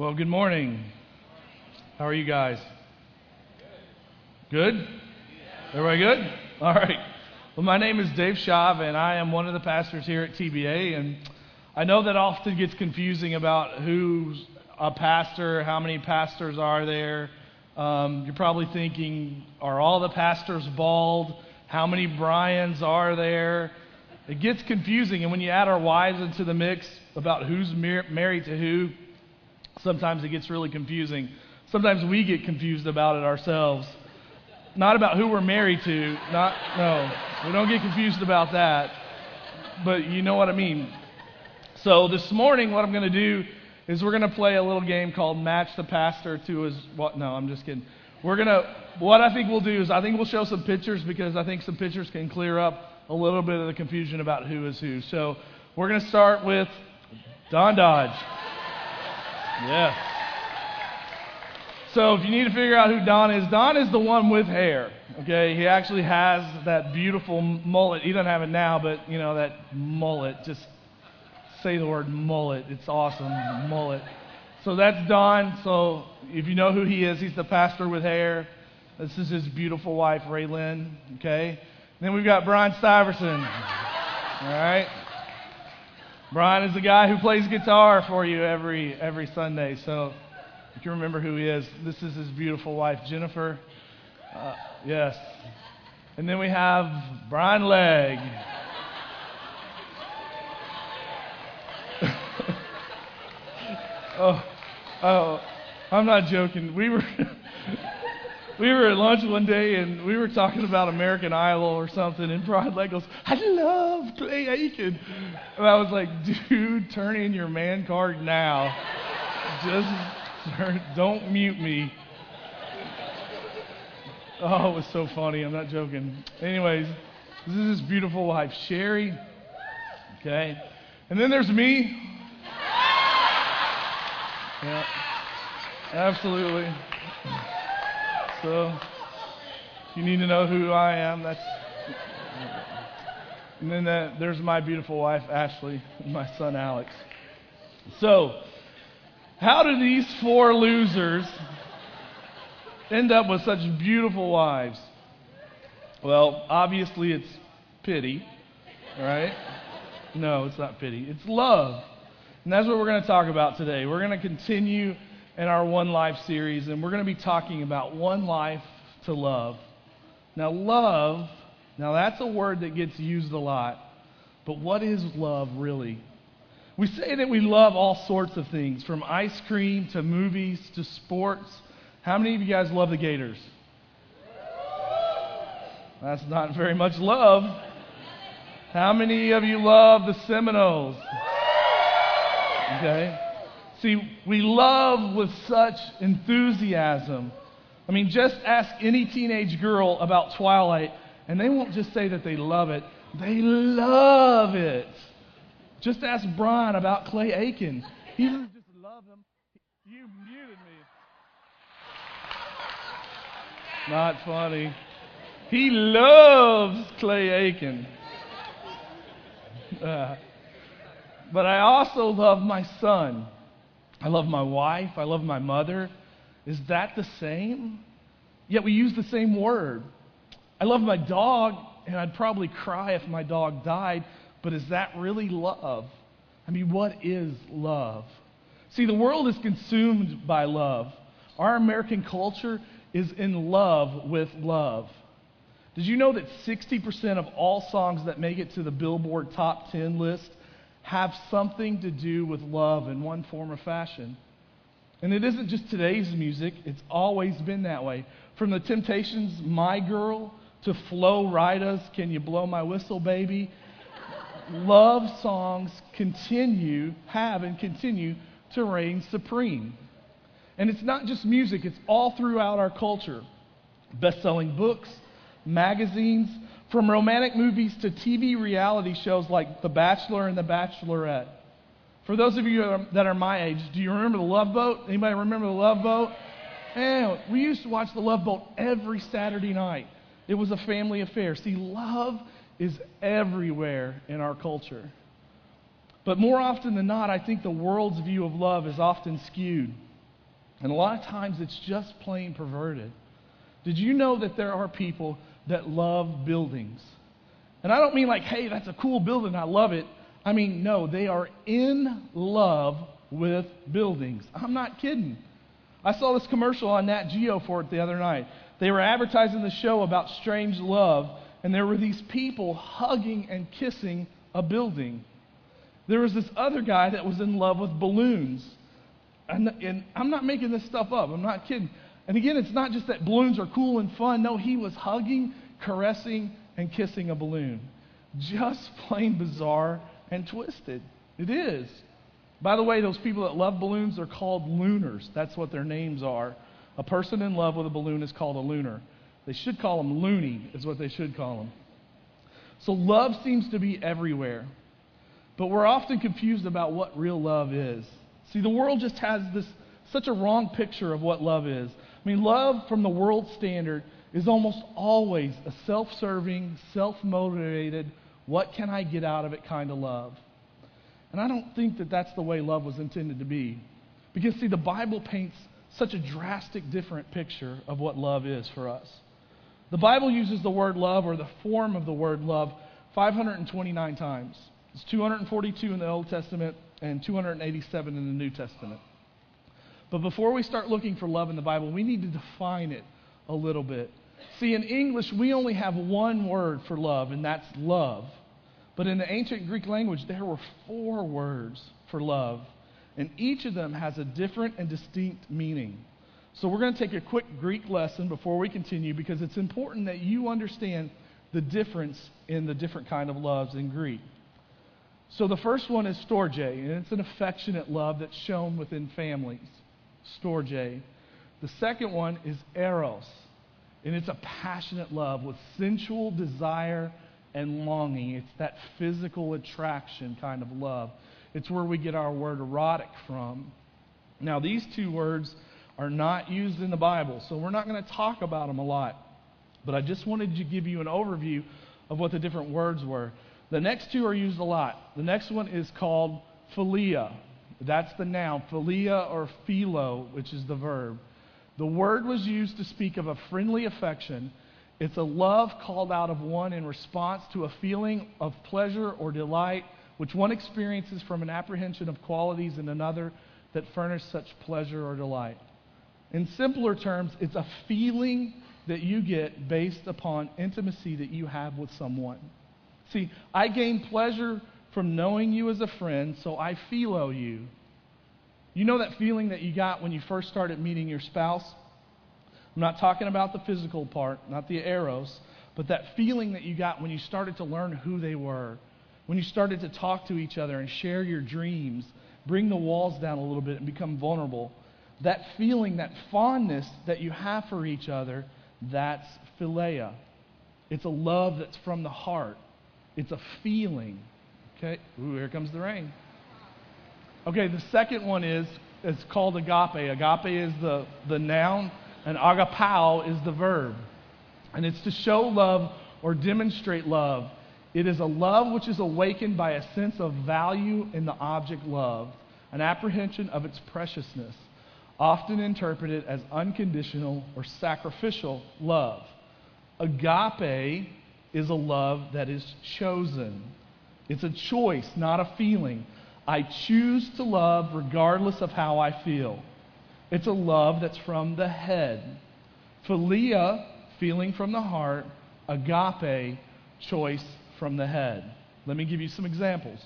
Well, good morning. How are you guys? Good? Everybody good? All right. Well, my name is Dave Schav, and I am one of the pastors here at TBA. And I know that often gets confusing about who's a pastor, how many pastors are there. Um, you're probably thinking, are all the pastors bald? How many Brians are there? It gets confusing, and when you add our wives into the mix about who's mar- married to who, sometimes it gets really confusing. Sometimes we get confused about it ourselves. Not about who we're married to. Not no. We don't get confused about that. But you know what I mean. So this morning what I'm going to do is we're going to play a little game called Match the Pastor to his what no, I'm just kidding. We're going to what I think we'll do is I think we'll show some pictures because I think some pictures can clear up a little bit of the confusion about who is who. So we're going to start with Don Dodge. Yeah. So if you need to figure out who Don is, Don is the one with hair. Okay, he actually has that beautiful mullet. He doesn't have it now, but you know that mullet. Just say the word mullet. It's awesome, mullet. So that's Don. So if you know who he is, he's the pastor with hair. This is his beautiful wife, Raylan. Okay. Then we've got Brian Stiverson. All right. Brian is the guy who plays guitar for you every every Sunday. So if you remember who he is, this is his beautiful wife, Jennifer. Uh, yes. And then we have Brian Legg. oh, oh, I'm not joking. We were we were at lunch one day and we were talking about American Idol or something, and Brian Legg goes, "I love Clay Aiken," and I was like, "Dude, turn in your man card now. Just turn, don't mute me." Oh, it was so funny. I'm not joking. Anyways, this is his beautiful wife, Sherry. Okay, and then there's me. Yeah, absolutely. So, if you need to know who I am, that's. And then uh, there's my beautiful wife, Ashley, and my son, Alex. So, how do these four losers end up with such beautiful wives? Well, obviously it's pity, right? No, it's not pity. It's love. And that's what we're going to talk about today. We're going to continue in our One Life series, and we're going to be talking about one life to love. Now, love, now that's a word that gets used a lot, but what is love really? We say that we love all sorts of things, from ice cream to movies to sports. How many of you guys love the Gators? That's not very much love. How many of you love the Seminoles? Okay. See, we love with such enthusiasm. I mean, just ask any teenage girl about Twilight, and they won't just say that they love it, they love it. Just ask Brian about Clay Aiken. He doesn't just love him. You muted me. Not funny. He loves Clay Aiken. Uh, but I also love my son. I love my wife. I love my mother. Is that the same? Yet we use the same word. I love my dog, and I'd probably cry if my dog died, but is that really love? I mean, what is love? See, the world is consumed by love. Our American culture is in love with love. Did you know that 60% of all songs that make it to the Billboard Top 10 list have something to do with love in one form or fashion. And it isn't just today's music, it's always been that way. From the Temptations' My Girl to Flo Rida's Can You Blow My Whistle, Baby, love songs continue, have and continue to reign supreme. And it's not just music, it's all throughout our culture. Best selling books, magazines, from romantic movies to TV reality shows like The Bachelor and The Bachelorette. For those of you that are my age, do you remember The Love Boat? Anybody remember The Love Boat? And we used to watch The Love Boat every Saturday night. It was a family affair. See, love is everywhere in our culture. But more often than not, I think the world's view of love is often skewed. And a lot of times it's just plain perverted. Did you know that there are people that love buildings? And I don't mean like, hey, that's a cool building, I love it. I mean, no, they are in love with buildings. I'm not kidding. I saw this commercial on Nat Geo for it the other night. They were advertising the show about strange love, and there were these people hugging and kissing a building. There was this other guy that was in love with balloons. And, and I'm not making this stuff up, I'm not kidding. And again, it's not just that balloons are cool and fun. No, he was hugging, caressing, and kissing a balloon. Just plain bizarre and twisted. It is. By the way, those people that love balloons are called looners. That's what their names are. A person in love with a balloon is called a looner. They should call them loony, is what they should call them. So love seems to be everywhere. But we're often confused about what real love is. See, the world just has this such a wrong picture of what love is. I mean, love from the world standard is almost always a self serving, self motivated, what can I get out of it kind of love. And I don't think that that's the way love was intended to be. Because, see, the Bible paints such a drastic different picture of what love is for us. The Bible uses the word love or the form of the word love 529 times. It's 242 in the Old Testament and 287 in the New Testament. But before we start looking for love in the Bible, we need to define it a little bit. See, in English, we only have one word for love, and that's love. But in the ancient Greek language, there were four words for love, and each of them has a different and distinct meaning. So we're going to take a quick Greek lesson before we continue because it's important that you understand the difference in the different kind of loves in Greek. So the first one is storge, and it's an affectionate love that's shown within families. Storge. The second one is eros, and it's a passionate love with sensual desire and longing. It's that physical attraction kind of love. It's where we get our word erotic from. Now, these two words are not used in the Bible, so we're not going to talk about them a lot. But I just wanted to give you an overview of what the different words were. The next two are used a lot. The next one is called philia. That's the noun. Philia or philo, which is the verb. The word was used to speak of a friendly affection it's a love called out of one in response to a feeling of pleasure or delight, which one experiences from an apprehension of qualities in another that furnish such pleasure or delight. In simpler terms, it's a feeling that you get based upon intimacy that you have with someone. See, I gain pleasure from knowing you as a friend, so I philo you. You know that feeling that you got when you first started meeting your spouse? I'm not talking about the physical part, not the eros, but that feeling that you got when you started to learn who they were, when you started to talk to each other and share your dreams, bring the walls down a little bit and become vulnerable. That feeling, that fondness that you have for each other, that's philia. It's a love that's from the heart. It's a feeling. Okay? Ooh, here comes the rain. Okay, the second one is it's called agape. Agape is the, the noun and agapao is the verb. And it's to show love or demonstrate love. It is a love which is awakened by a sense of value in the object loved, an apprehension of its preciousness, often interpreted as unconditional or sacrificial love. Agape is a love that is chosen. It's a choice, not a feeling. I choose to love regardless of how I feel. It's a love that's from the head. Philia, feeling from the heart. Agape, choice from the head. Let me give you some examples.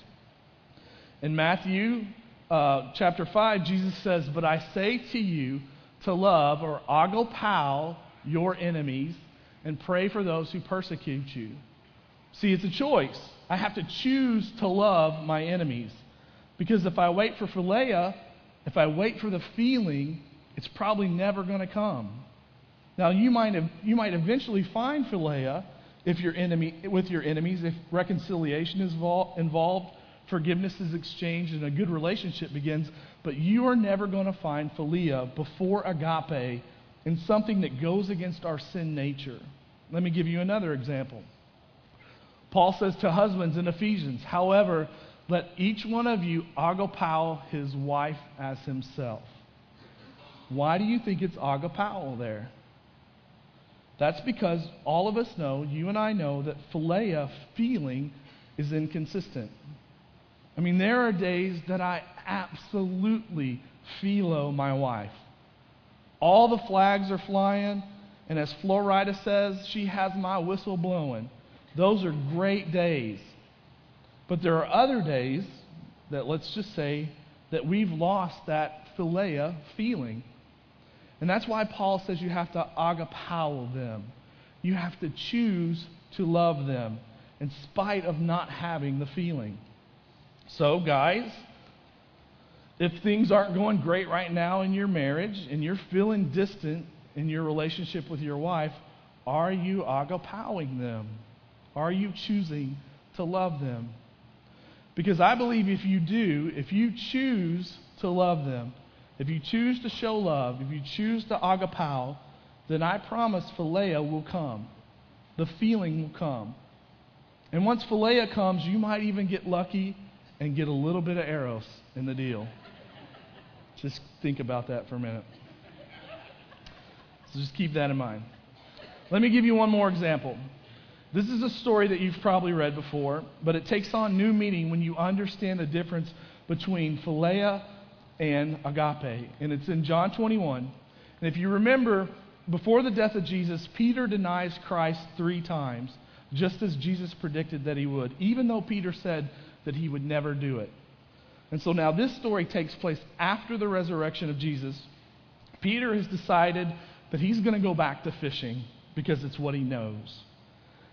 In Matthew uh, chapter 5, Jesus says, But I say to you to love or agapao your enemies and pray for those who persecute you. See, it's a choice. I have to choose to love my enemies. Because if I wait for philia, if I wait for the feeling, it's probably never going to come. Now, you might, have, you might eventually find philia if your enemy, with your enemies, if reconciliation is involved, forgiveness is exchanged, and a good relationship begins, but you are never going to find philia before agape in something that goes against our sin nature. Let me give you another example. Paul says to husbands in Ephesians, however, let each one of you agapao his wife as himself. Why do you think it's agapao there? That's because all of us know, you and I know, that philia, feeling, is inconsistent. I mean, there are days that I absolutely philo my wife. All the flags are flying, and as Flo Rida says, she has my whistle blowing. Those are great days. But there are other days that, let's just say, that we've lost that philia feeling. And that's why Paul says you have to agapao them. You have to choose to love them in spite of not having the feeling. So, guys, if things aren't going great right now in your marriage and you're feeling distant in your relationship with your wife, are you agapaoing them? Are you choosing to love them? Because I believe if you do, if you choose to love them, if you choose to show love, if you choose to agapao, then I promise philia will come. The feeling will come. And once philia comes, you might even get lucky and get a little bit of eros in the deal. Just think about that for a minute. So just keep that in mind. Let me give you one more example. This is a story that you've probably read before, but it takes on new meaning when you understand the difference between philia and agape. And it's in John 21. And if you remember, before the death of Jesus, Peter denies Christ three times, just as Jesus predicted that he would, even though Peter said that he would never do it. And so now this story takes place after the resurrection of Jesus. Peter has decided that he's going to go back to fishing because it's what he knows.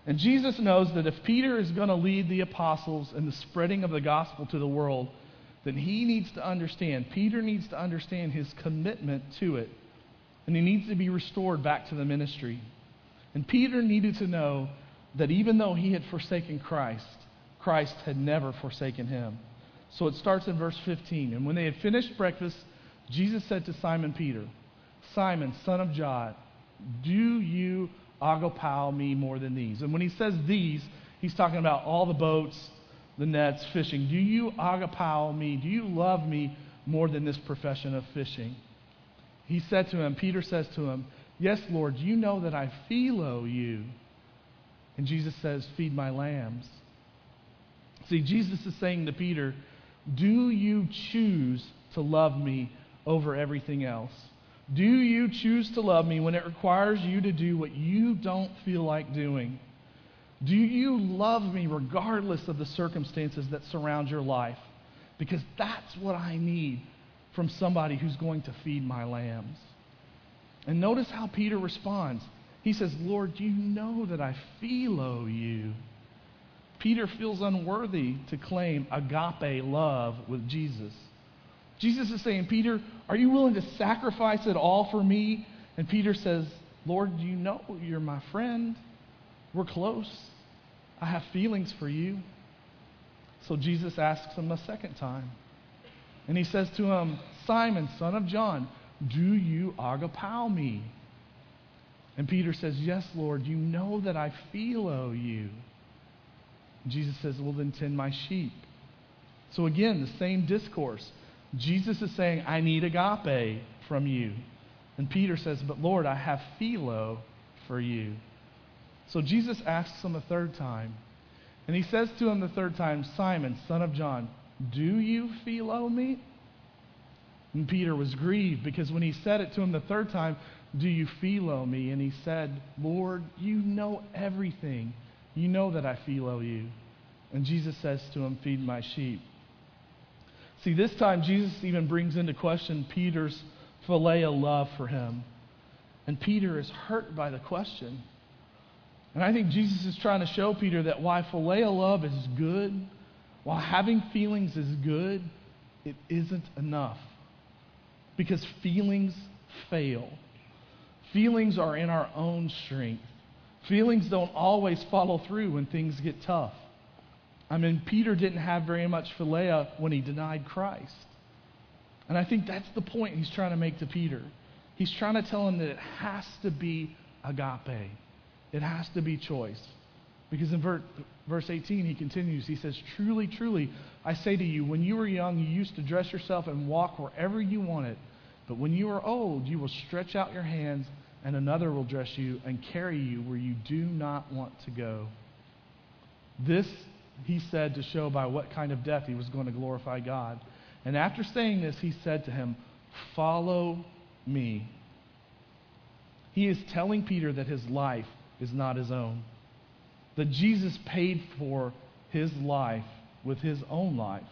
And Jesus knows that if Peter is going to lead the apostles in the spreading of the gospel to the world, then he needs to understand, Peter needs to understand his commitment to it. And he needs to be restored back to the ministry. And Peter needed to know that even though he had forsaken Christ, Christ had never forsaken him. So it starts in verse 15. And when they had finished breakfast, Jesus said to Simon Peter, Simon, son of John, do you agapao me more than these? And when he says these, he's talking about all the boats, the nets, fishing. Do you agapao me? Do you love me more than this profession of fishing? He said to him, Peter says to him, Yes, Lord, you know that I philo you. And Jesus says, Feed my lambs. See, Jesus is saying to Peter, Do you choose to love me over everything else? Do you choose to love me when it requires you to do what you don't feel like doing? Do you love me regardless of the circumstances that surround your life? Because that's what I need from somebody who's going to feed my lambs. And notice how Peter responds. He says, Lord, you know that I philo you. Peter feels unworthy to claim agape love with Jesus. Jesus is saying, Peter, are you willing to sacrifice it all for me? And Peter says, Lord, you know you're my friend. We're close. I have feelings for you. So Jesus asks him a second time. And he says to him, Simon, son of John, do you agapao me? And Peter says, Yes, Lord, you know that I philo you. Jesus says, Well, then tend my sheep. So again, the same discourse. Jesus is saying, I need agape from you. And Peter says, But Lord, I have philo for you. So Jesus asks him a third time. And he says to him the third time, Simon, son of John, do you philo me? And Peter was grieved because when he said it to him the third time, Do you philo me? And he said, Lord, you know everything. You know that I philo you. And Jesus says to him, Feed my sheep. See, this time Jesus even brings into question Peter's philia love for him. And Peter is hurt by the question. And I think Jesus is trying to show Peter that while philia love is good, while having feelings is good, it isn't enough. Because feelings fail. Feelings are in our own strength. Feelings don't always follow through when things get tough. I mean, Peter didn't have very much philia when he denied Christ. And I think that's the point he's trying to make to Peter. He's trying to tell him that it has to be agape, it has to be choice. Because in ver- verse 18, he continues, he says, Truly, truly, I say to you, when you were young, you used to dress yourself and walk wherever you wanted. But when you are old, you will stretch out your hands, and another will dress you and carry you where you do not want to go. This he said to show by what kind of death he was going to glorify God. And after saying this, he said to him, Follow me. He is telling Peter that his life is not his own, that Jesus paid for his life with his own life.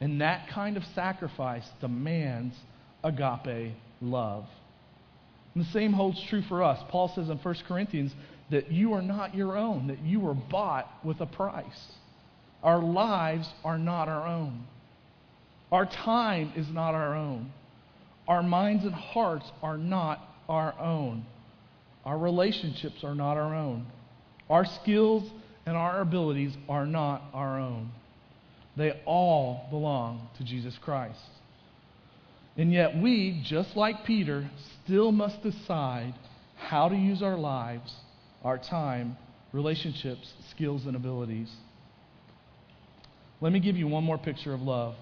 And that kind of sacrifice demands agape love. And the same holds true for us. Paul says in 1 Corinthians that you are not your own, that you were bought with a price. Our lives are not our own. Our time is not our own. Our minds and hearts are not our own. Our relationships are not our own. Our skills and our abilities are not our own. They all belong to Jesus Christ. And yet, we, just like Peter, still must decide how to use our lives, our time, relationships, skills, and abilities. Let me give you one more picture of love.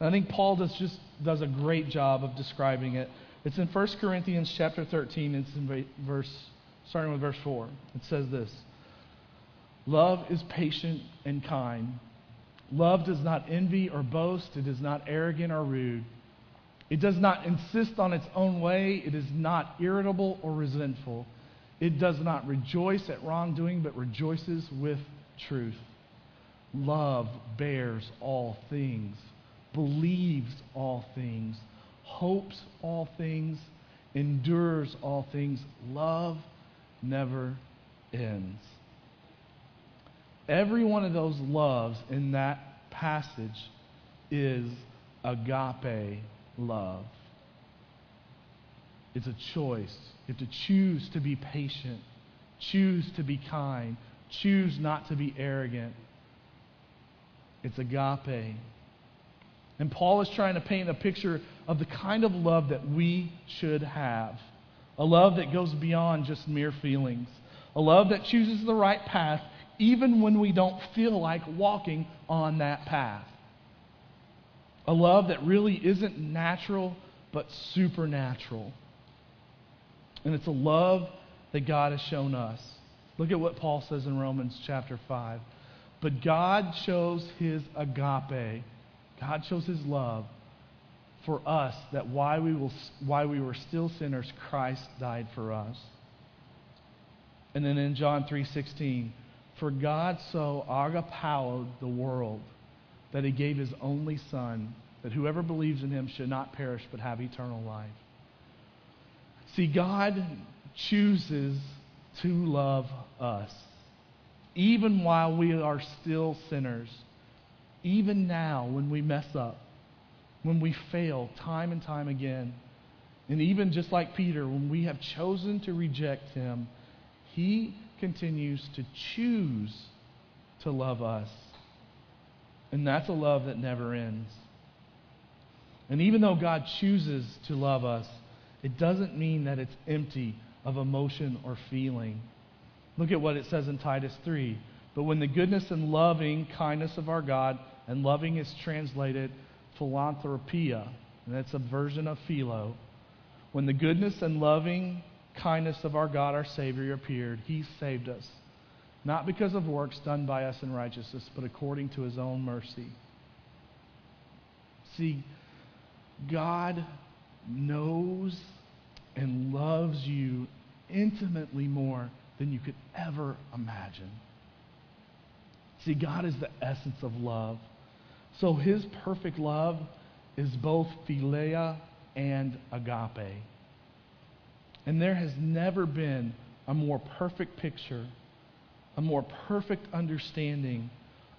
I think Paul does just does a great job of describing it. It's in 1 Corinthians chapter 13, it's in verse starting with verse 4. It says this. Love is patient and kind. Love does not envy or boast. It is not arrogant or rude. It does not insist on its own way. It is not irritable or resentful. It does not rejoice at wrongdoing, but rejoices with truth. Love bears all things, believes all things, hopes all things, endures all things. Love never ends. Every one of those loves in that passage is agape love. It's a choice. You have to choose to be patient, choose to be kind, choose not to be arrogant. It's agape. And Paul is trying to paint a picture of the kind of love that we should have a love that goes beyond just mere feelings, a love that chooses the right path even when we don't feel like walking on that path. A love that really isn't natural, but supernatural. And it's a love that God has shown us. Look at what Paul says in Romans chapter 5. But God shows his agape, God shows his love for us that while we, will, while we were still sinners, Christ died for us. And then in John 3:16, for God so agapowered the world that he gave his only Son, that whoever believes in him should not perish but have eternal life. See, God chooses to love us, even while we are still sinners, even now when we mess up, when we fail time and time again. And even just like Peter, when we have chosen to reject him, he continues to choose to love us. And that's a love that never ends. And even though God chooses to love us, it doesn't mean that it's empty of emotion or feeling. Look at what it says in Titus 3. But when the goodness and loving kindness of our God, and loving is translated philanthropia, and that's a version of philo. When the goodness and loving kindness of our God, our Savior, appeared, He saved us. Not because of works done by us in righteousness, but according to His own mercy. See, God knows and loves you intimately more than you could ever imagine. See, God is the essence of love. So his perfect love is both philia and agape. And there has never been a more perfect picture, a more perfect understanding,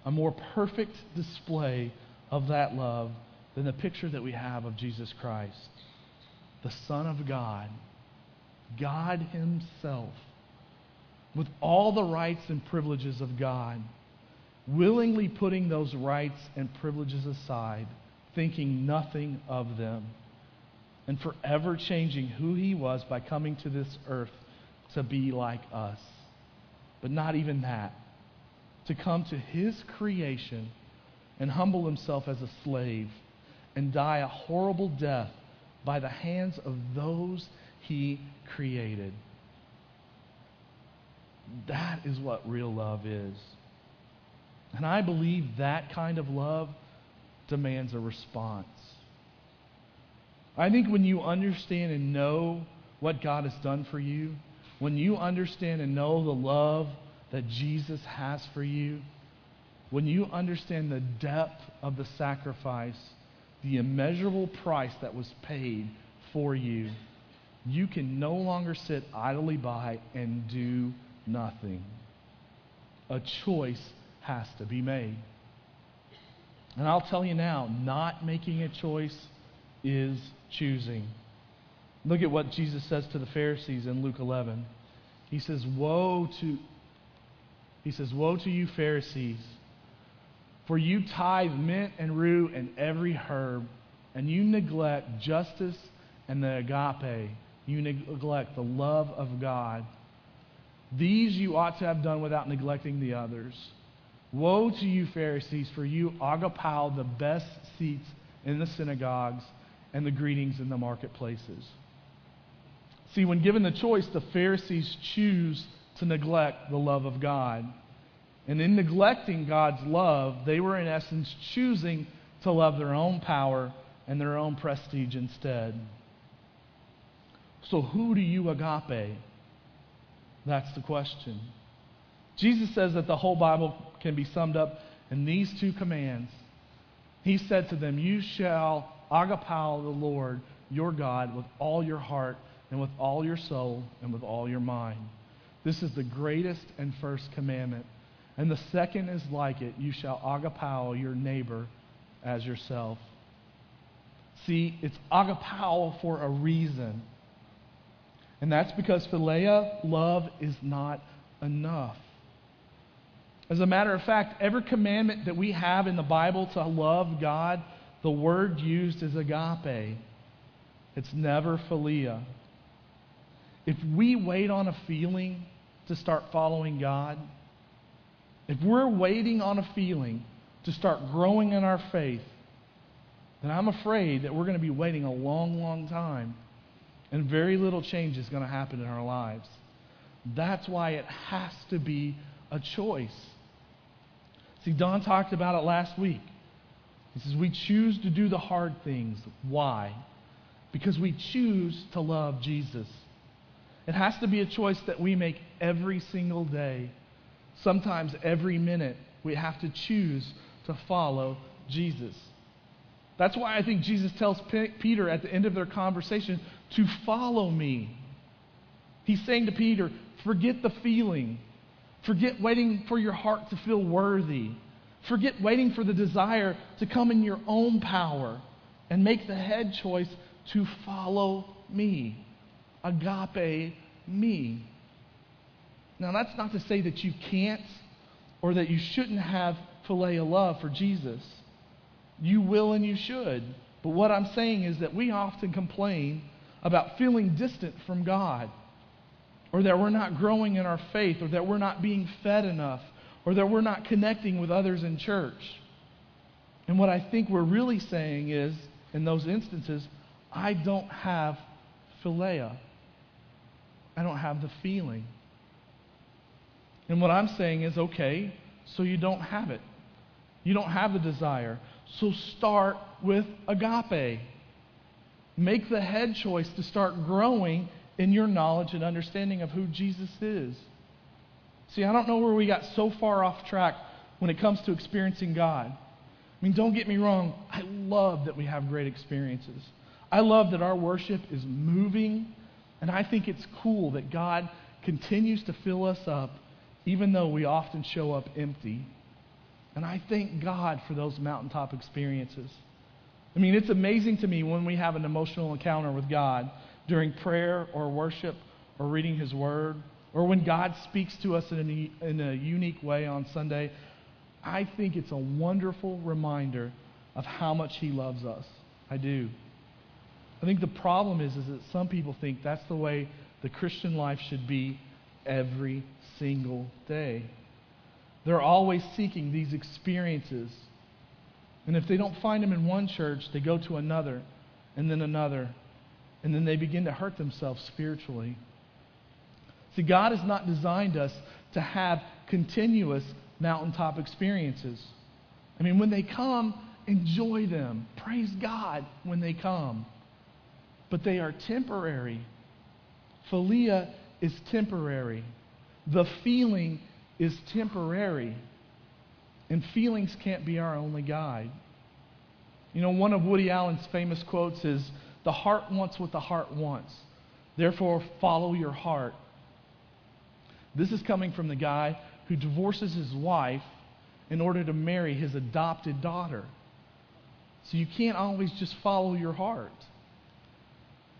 a more perfect display of that love than the picture that we have of Jesus Christ, the Son of God, God Himself, with all the rights and privileges of God, willingly putting those rights and privileges aside, thinking nothing of them and forever changing who he was by coming to this earth to be like us. But not even that. To come to his creation and humble himself as a slave and die a horrible death by the hands of those he created. That is what real love is. And I believe that kind of love demands a response. I think when you understand and know what God has done for you, when you understand and know the love that Jesus has for you, when you understand the depth of the sacrifice, the immeasurable price that was paid for you, you can no longer sit idly by and do nothing. A choice has to be made. And I'll tell you now, not making a choice is choosing. Look at what Jesus says to the Pharisees in Luke 11. He says, "Woe to He says, "Woe to you Pharisees, for you tithe mint and rue and every herb, and you neglect justice and the agape. You neglect the love of God. These you ought to have done without neglecting the others. Woe to you, Pharisees, for you agapao the best seats in the synagogues and the greetings in the marketplaces. See, when given the choice, the Pharisees choose to neglect the love of God. And in neglecting God's love, they were in essence choosing to love their own power and their own prestige instead. So, who do you agape? That's the question. Jesus says that the whole Bible can be summed up in these two commands. He said to them, You shall agapao the Lord your God with all your heart and with all your soul and with all your mind. This is the greatest and first commandment. And the second is like it you shall agapao your neighbor as yourself. See, it's agapao for a reason. And that's because philia, love, is not enough. As a matter of fact, every commandment that we have in the Bible to love God, the word used is agape. It's never philia. If we wait on a feeling to start following God, if we're waiting on a feeling to start growing in our faith, then I'm afraid that we're going to be waiting a long, long time and very little change is going to happen in our lives. That's why it has to be a choice. See, Don talked about it last week. He says, We choose to do the hard things. Why? Because we choose to love Jesus. It has to be a choice that we make every single day. Sometimes every minute, we have to choose to follow Jesus. That's why I think Jesus tells P- Peter at the end of their conversation to follow me. He's saying to Peter, forget the feeling. Forget waiting for your heart to feel worthy. Forget waiting for the desire to come in your own power and make the head choice to follow me. Agape me. Now, that's not to say that you can't or that you shouldn't have philia love for Jesus. You will and you should. But what I'm saying is that we often complain about feeling distant from God, or that we're not growing in our faith, or that we're not being fed enough, or that we're not connecting with others in church. And what I think we're really saying is, in those instances, I don't have philia. I don't have the feeling. And what I'm saying is, okay, so you don't have it. You don't have the desire. So start with agape. Make the head choice to start growing in your knowledge and understanding of who Jesus is. See, I don't know where we got so far off track when it comes to experiencing God. I mean, don't get me wrong, I love that we have great experiences. I love that our worship is moving, and I think it's cool that God continues to fill us up even though we often show up empty. And I thank God for those mountaintop experiences. I mean, it's amazing to me when we have an emotional encounter with God during prayer or worship or reading His Word, or when God speaks to us in a, in a unique way on Sunday. I think it's a wonderful reminder of how much He loves us. I do. I think the problem is, is that some people think that's the way the Christian life should be every single day. They're always seeking these experiences. And if they don't find them in one church, they go to another, and then another, and then they begin to hurt themselves spiritually. See, God has not designed us to have continuous mountaintop experiences. I mean, when they come, enjoy them. Praise God when they come. But they are temporary. Philia is temporary. The feeling is temporary. And feelings can't be our only guide. You know, one of Woody Allen's famous quotes is The heart wants what the heart wants. Therefore, follow your heart. This is coming from the guy who divorces his wife in order to marry his adopted daughter. So you can't always just follow your heart.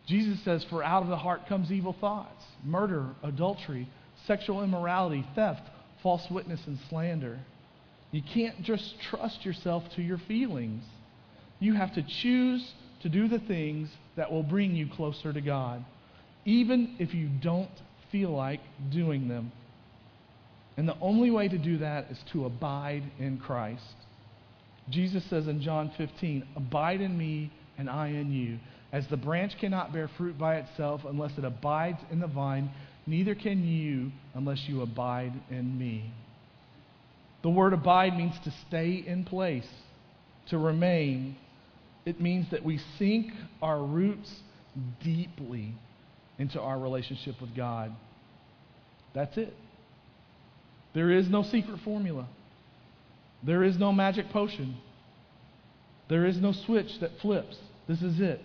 Jesus says, For out of the heart comes evil thoughts, murder, adultery, sexual immorality, theft, false witness, and slander. You can't just trust yourself to your feelings. You have to choose to do the things that will bring you closer to God, even if you don't feel like doing them. And the only way to do that is to abide in Christ. Jesus says in John 15, Abide in me and I in you. As the branch cannot bear fruit by itself unless it abides in the vine, neither can you unless you abide in me. The word abide means to stay in place, to remain. It means that we sink our roots deeply into our relationship with God. That's it. There is no secret formula. There is no magic potion. There is no switch that flips. This is it.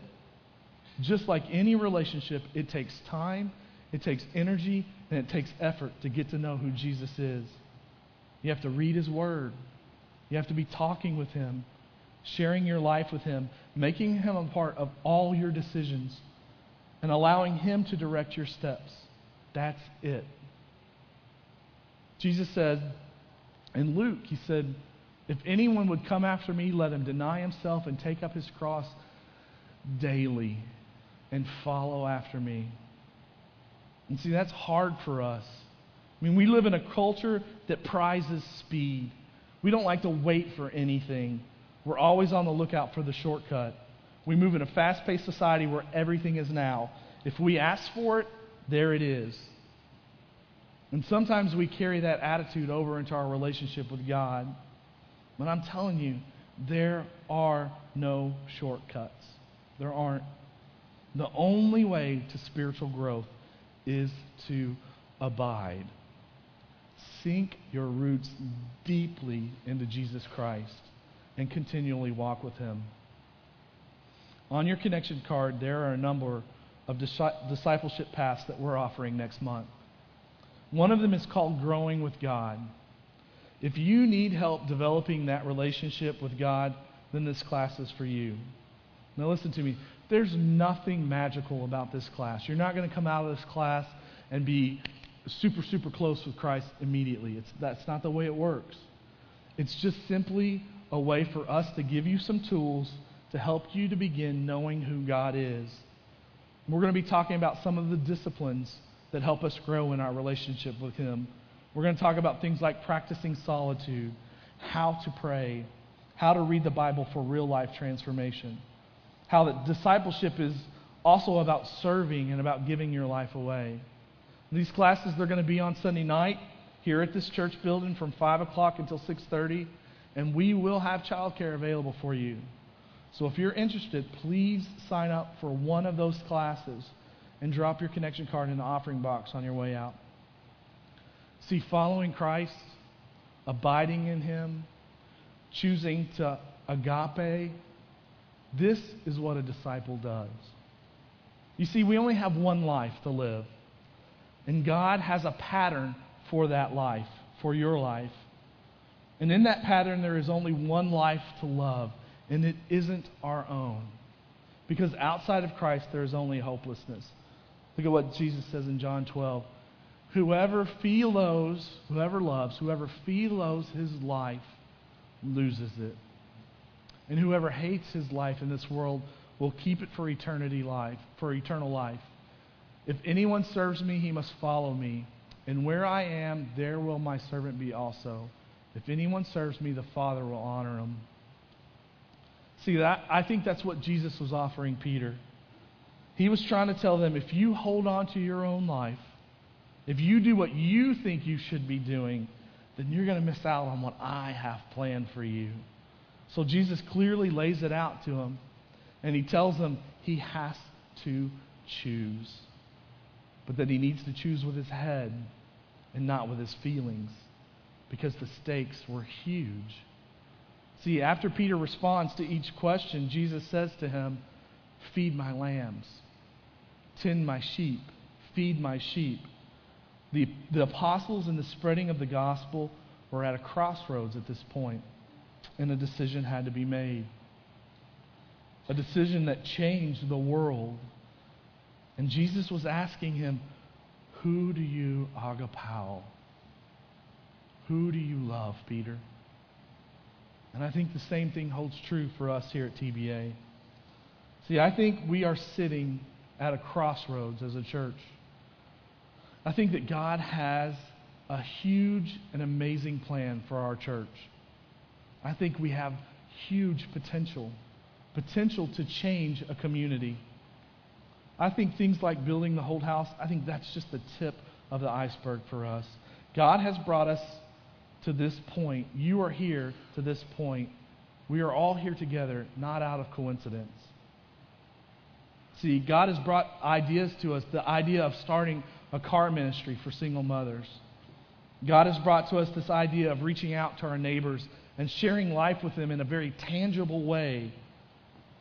Just like any relationship, it takes time, it takes energy, and it takes effort to get to know who Jesus is. You have to read His Word, you have to be talking with Him, sharing your life with Him, making Him a part of all your decisions, and allowing Him to direct your steps. That's it. Jesus said in Luke, He said, If anyone would come after me, let him deny himself and take up his cross daily and follow after me. And see, that's hard for us. I mean, we live in a culture that prizes speed. We don't like to wait for anything. We're always on the lookout for the shortcut. We move in a fast paced society where everything is now. If we ask for it, there it is. And sometimes we carry that attitude over into our relationship with God. But I'm telling you, there are no shortcuts. There aren't. The only way to spiritual growth is to abide. Sink your roots deeply into Jesus Christ and continually walk with Him. On your connection card, there are a number of discipleship paths that we're offering next month. One of them is called Growing with God. If you need help developing that relationship with God, then this class is for you. Now, listen to me. There's nothing magical about this class. You're not going to come out of this class and be super, super close with Christ immediately. It's, that's not the way it works. It's just simply a way for us to give you some tools to help you to begin knowing who God is. We're going to be talking about some of the disciplines that help us grow in our relationship with Him. We're going to talk about things like practicing solitude, how to pray, how to read the Bible for real life transformation, how that discipleship is also about serving and about giving your life away. These classes they're going to be on Sunday night here at this church building from 5 o'clock until 6.30 and we will have childcare available for you so if you're interested please sign up for one of those classes and drop your connection card in the offering box on your way out. See, following Christ, abiding in Him, choosing to agape, this is what a disciple does. You see, we only have one life to live. And God has a pattern for that life, for your life. And in that pattern, there is only one life to love, and it isn't our own. Because outside of Christ, there is only hopelessness. Look at what Jesus says in John 12. Whoever philos, whoever loves, whoever philos his life loses it. And whoever hates his life in this world will keep it for eternity life, for eternal life. If anyone serves me, he must follow me. And where I am, there will my servant be also. If anyone serves me, the Father will honor him. See that I think that's what Jesus was offering Peter. He was trying to tell them if you hold on to your own life, if you do what you think you should be doing, then you're going to miss out on what I have planned for you. So Jesus clearly lays it out to him, and he tells him he has to choose, but that he needs to choose with his head and not with his feelings because the stakes were huge. See, after Peter responds to each question, Jesus says to him, Feed my lambs, tend my sheep, feed my sheep. The, the apostles in the spreading of the gospel were at a crossroads at this point, and a decision had to be made. A decision that changed the world. And Jesus was asking him, Who do you agapao? Who do you love, Peter? And I think the same thing holds true for us here at TBA. See, I think we are sitting at a crossroads as a church. I think that God has a huge and amazing plan for our church. I think we have huge potential, potential to change a community. I think things like building the whole House, I think that's just the tip of the iceberg for us. God has brought us to this point. You are here to this point. We are all here together, not out of coincidence. See, God has brought ideas to us the idea of starting a car ministry for single mothers. God has brought to us this idea of reaching out to our neighbors and sharing life with them in a very tangible way.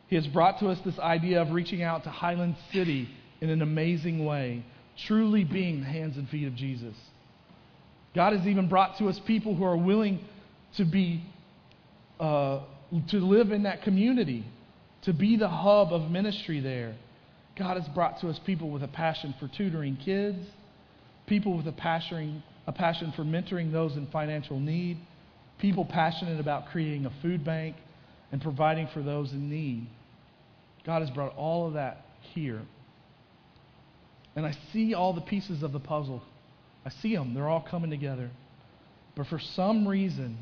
He has brought to us this idea of reaching out to Highland City in an amazing way, truly being the hands and feet of Jesus. God has even brought to us people who are willing to be uh, to live in that community, to be the hub of ministry there. God has brought to us people with a passion for tutoring kids, people with a passion, a passion for mentoring those in financial need, people passionate about creating a food bank and providing for those in need. God has brought all of that here. And I see all the pieces of the puzzle I see them. They're all coming together. But for some reason,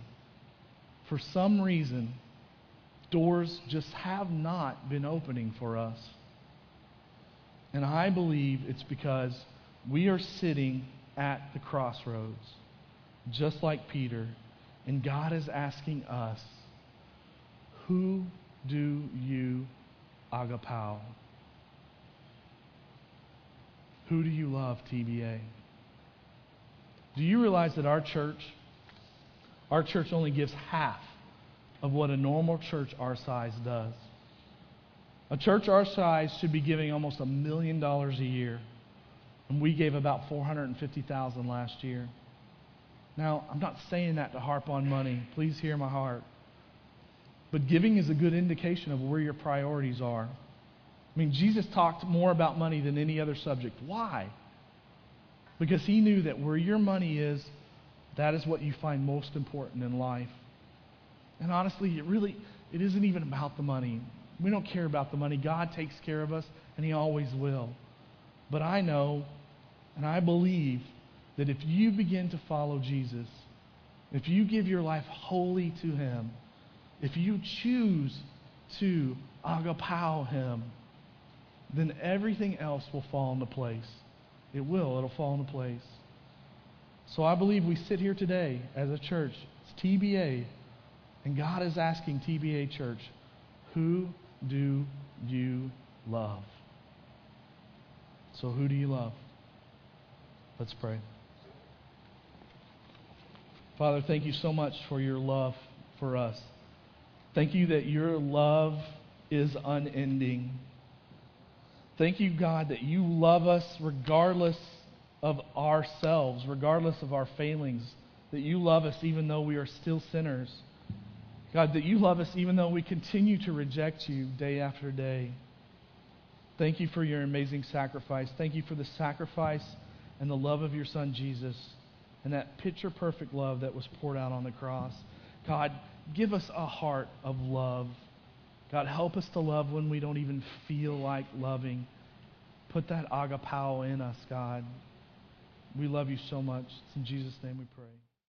for some reason, doors just have not been opening for us. And I believe it's because we are sitting at the crossroads, just like Peter, and God is asking us, Who do you agapao? Who do you love, TBA? Do you realize that our church, our church only gives half of what a normal church our size does? A church our size should be giving almost a million dollars a year, and we gave about 450,000 last year. Now, I'm not saying that to harp on money. Please hear my heart. But giving is a good indication of where your priorities are. I mean, Jesus talked more about money than any other subject. Why? Because he knew that where your money is, that is what you find most important in life. And honestly, it really it isn't even about the money. We don't care about the money. God takes care of us, and he always will. But I know and I believe that if you begin to follow Jesus, if you give your life wholly to him, if you choose to agapao him, then everything else will fall into place. It will. It'll fall into place. So I believe we sit here today as a church. It's TBA. And God is asking TBA Church, who do you love? So who do you love? Let's pray. Father, thank you so much for your love for us. Thank you that your love is unending. Thank you, God, that you love us regardless of ourselves, regardless of our failings, that you love us even though we are still sinners. God, that you love us even though we continue to reject you day after day. Thank you for your amazing sacrifice. Thank you for the sacrifice and the love of your Son, Jesus, and that picture perfect love that was poured out on the cross. God, give us a heart of love. God, help us to love when we don't even feel like loving. Put that agapao in us, God. We love you so much. It's in Jesus' name we pray.